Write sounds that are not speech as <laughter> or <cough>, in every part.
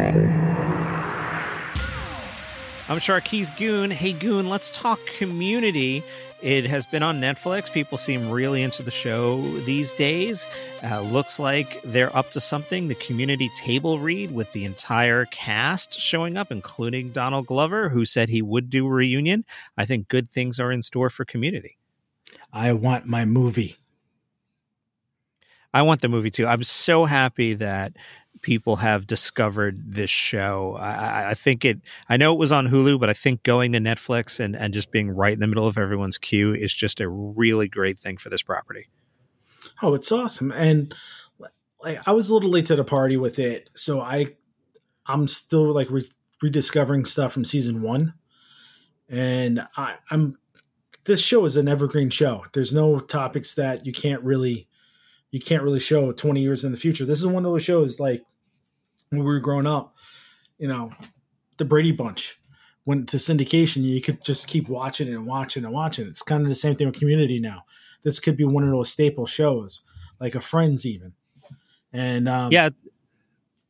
reasoning. I'm Sharkeez Goon. Hey, Goon, let's talk community. It has been on Netflix. People seem really into the show these days. Uh, looks like they're up to something. The community table read with the entire cast showing up, including Donald Glover, who said he would do a reunion. I think good things are in store for community. I want my movie. I want the movie too. I'm so happy that people have discovered this show. I, I, think it. I know it was on Hulu, but I think going to Netflix and and just being right in the middle of everyone's queue is just a really great thing for this property. Oh, it's awesome! And like I was a little late to the party with it, so I I'm still like re- rediscovering stuff from season one, and I, I'm this show is an evergreen show. There's no topics that you can't really you can't really show 20 years in the future. This is one of those shows like when we were growing up, you know, the Brady Bunch went to syndication. You could just keep watching and watching and watching. It's kind of the same thing with Community now. This could be one of those staple shows, like a Friends even. And um, yeah,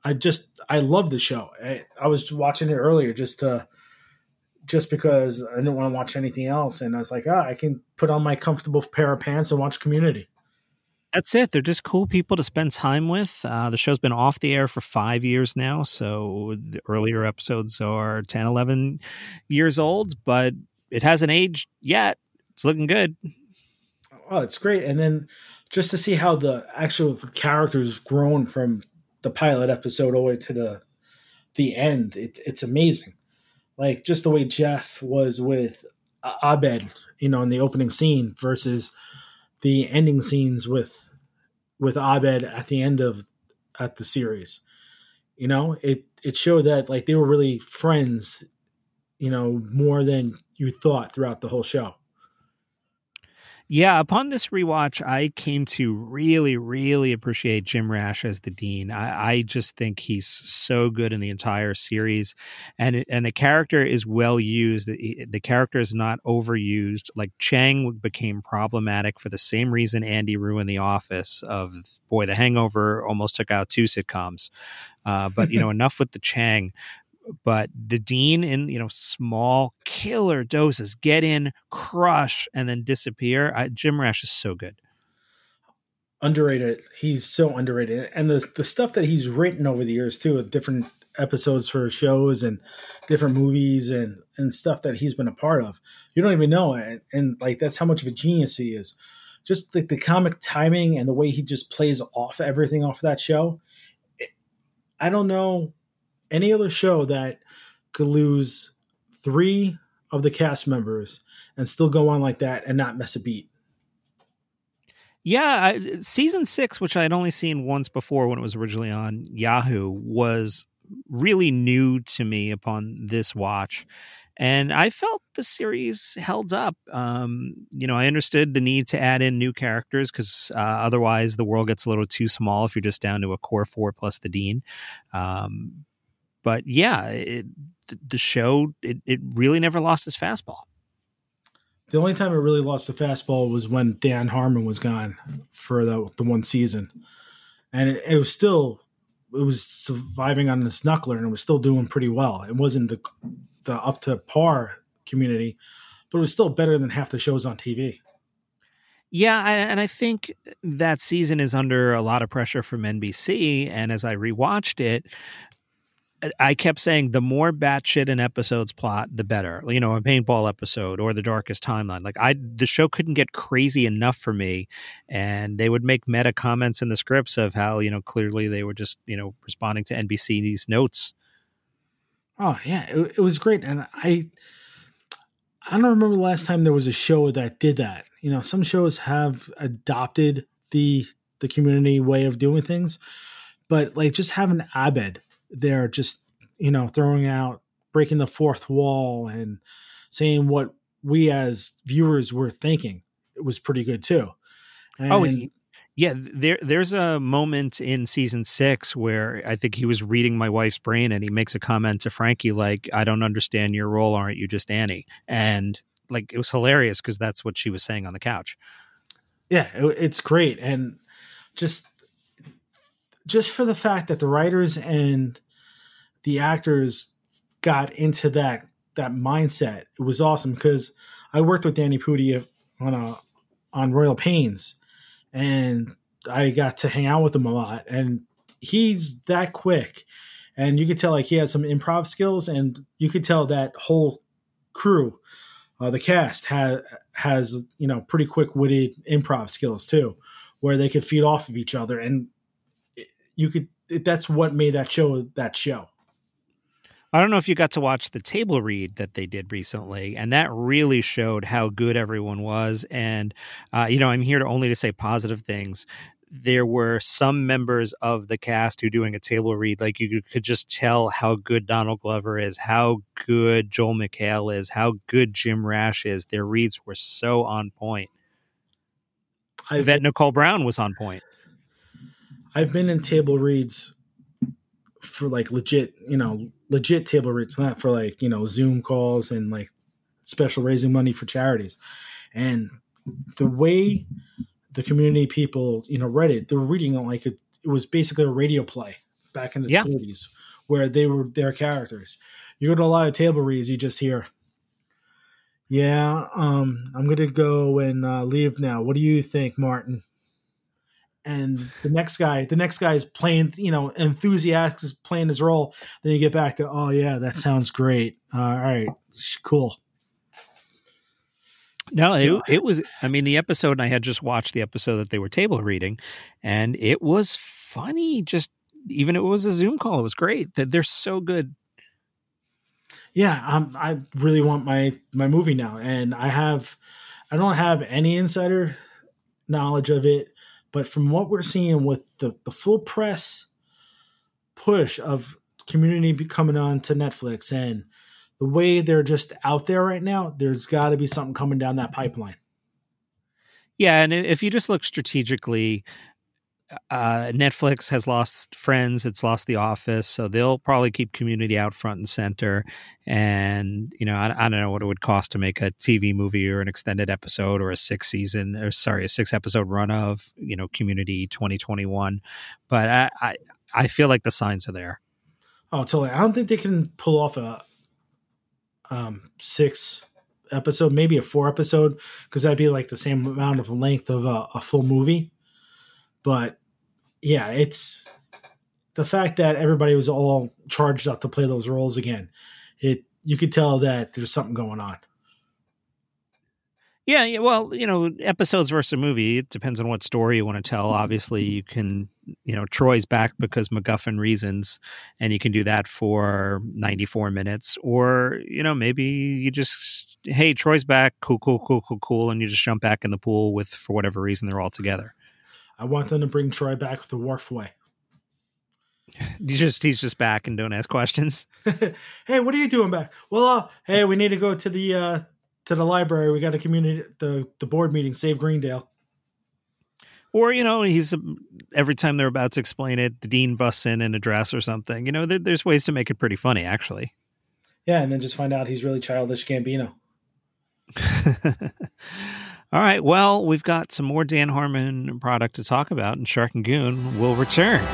I just I love the show. I, I was watching it earlier just to just because I didn't want to watch anything else, and I was like, ah, I can put on my comfortable pair of pants and watch Community. That's it. They're just cool people to spend time with. Uh, the show's been off the air for five years now. So the earlier episodes are 10, 11 years old, but it hasn't aged yet. It's looking good. Oh, it's great. And then just to see how the actual characters grown from the pilot episode all the way to the the end, it, it's amazing. Like just the way Jeff was with Abed, you know, in the opening scene versus – the ending scenes with with Abed at the end of at the series. You know, it it showed that like they were really friends, you know, more than you thought throughout the whole show. Yeah, upon this rewatch, I came to really, really appreciate Jim Rash as the dean. I, I just think he's so good in the entire series, and and the character is well used. The, the character is not overused. Like Chang became problematic for the same reason Andy ruined The Office. Of boy, The Hangover almost took out two sitcoms. Uh, but you know, <laughs> enough with the Chang but the dean in you know small killer doses get in crush and then disappear I, jim rash is so good. Underrated. He's so underrated. And the, the stuff that he's written over the years too with different episodes for shows and different movies and and stuff that he's been a part of you don't even know and, and like that's how much of a genius he is. Just like the, the comic timing and the way he just plays off everything off of that show i don't know any other show that could lose three of the cast members and still go on like that and not miss a beat. Yeah, I, season six, which I had only seen once before when it was originally on Yahoo, was really new to me upon this watch. And I felt the series held up. Um, you know, I understood the need to add in new characters because uh, otherwise the world gets a little too small if you're just down to a core four plus the dean. Um, but yeah, it, the show it, it really never lost its fastball. The only time it really lost the fastball was when Dan Harmon was gone for the the one season, and it, it was still it was surviving on this knuckler and it was still doing pretty well. It wasn't the the up to par community, but it was still better than half the shows on TV. Yeah, and I think that season is under a lot of pressure from NBC. And as I rewatched it, I kept saying the more batshit an episode's plot, the better. You know, a paintball episode or the darkest timeline. Like I, the show couldn't get crazy enough for me, and they would make meta comments in the scripts of how you know clearly they were just you know responding to NBC's notes. Oh yeah, it, it was great, and I, I don't remember the last time there was a show that did that. You know, some shows have adopted the the community way of doing things, but like just having Abed they're just you know throwing out breaking the fourth wall and saying what we as viewers were thinking it was pretty good too. Oh, and, oh yeah there there's a moment in season six where i think he was reading my wife's brain and he makes a comment to frankie like i don't understand your role aren't you just annie? And like it was hilarious because that's what she was saying on the couch. Yeah it, it's great. And just just for the fact that the writers and the actors got into that that mindset. It was awesome because I worked with Danny Pudi on a on Royal Pains, and I got to hang out with him a lot. And he's that quick, and you could tell like he has some improv skills, and you could tell that whole crew, uh, the cast had has you know pretty quick witted improv skills too, where they could feed off of each other, and you could that's what made that show that show. I don't know if you got to watch the table read that they did recently, and that really showed how good everyone was. And uh, you know, I'm here to only to say positive things. There were some members of the cast who doing a table read, like you could just tell how good Donald Glover is, how good Joel McHale is, how good Jim Rash is. Their reads were so on point. I've, Yvette Nicole Brown was on point. I've been in table reads for like legit, you know, legit table reads, not for like, you know, Zoom calls and like special raising money for charities. And the way the community people, you know, read it, they were reading it like it, it was basically a radio play back in the yeah. 30s where they were their characters. You go to a lot of table reads, you just hear, yeah, um, I'm going to go and uh, leave now. What do you think, Martin? And the next guy the next guy is playing you know enthusiastic playing his role. Then you get back to oh yeah that sounds great. Uh, all right. Cool. No it, it was i mean the episode and i had just watched the episode that they were table reading and it was funny just even it was a zoom call it was great. That they're so good. Yeah um, i really want my my movie now and i have i don't have any insider knowledge of it but from what we're seeing with the, the full press push of community coming on to Netflix and the way they're just out there right now, there's got to be something coming down that pipeline. Yeah, and if you just look strategically, uh, Netflix has lost Friends, it's lost The Office, so they'll probably keep Community out front and center. And you know, I, I, don't know what it would cost to make a TV movie or an extended episode or a six season or sorry, a six episode run of you know Community 2021. But I, I, I feel like the signs are there. Oh, totally. I don't think they can pull off a um, six episode, maybe a four episode, because that'd be like the same amount of length of a, a full movie. But yeah, it's the fact that everybody was all charged up to play those roles again. It you could tell that there's something going on. Yeah, yeah, well, you know, episodes versus a movie, it depends on what story you want to tell. Obviously, you can, you know, Troy's back because MacGuffin reasons, and you can do that for 94 minutes. Or, you know, maybe you just, hey, Troy's back, cool, cool, cool, cool, cool, and you just jump back in the pool with, for whatever reason, they're all together. I want them to bring Troy back with the Worf way. <laughs> You just he's just back and don't ask questions. <laughs> hey, what are you doing back? Well, uh, hey, we need to go to the uh to the library. We got a community the the board meeting. Save Greendale. Or you know, he's every time they're about to explain it, the dean busts in in a dress or something. You know, there, there's ways to make it pretty funny, actually. Yeah, and then just find out he's really childish Gambino. <laughs> All right. Well, we've got some more Dan Harmon product to talk about, and Shark and Goon will return.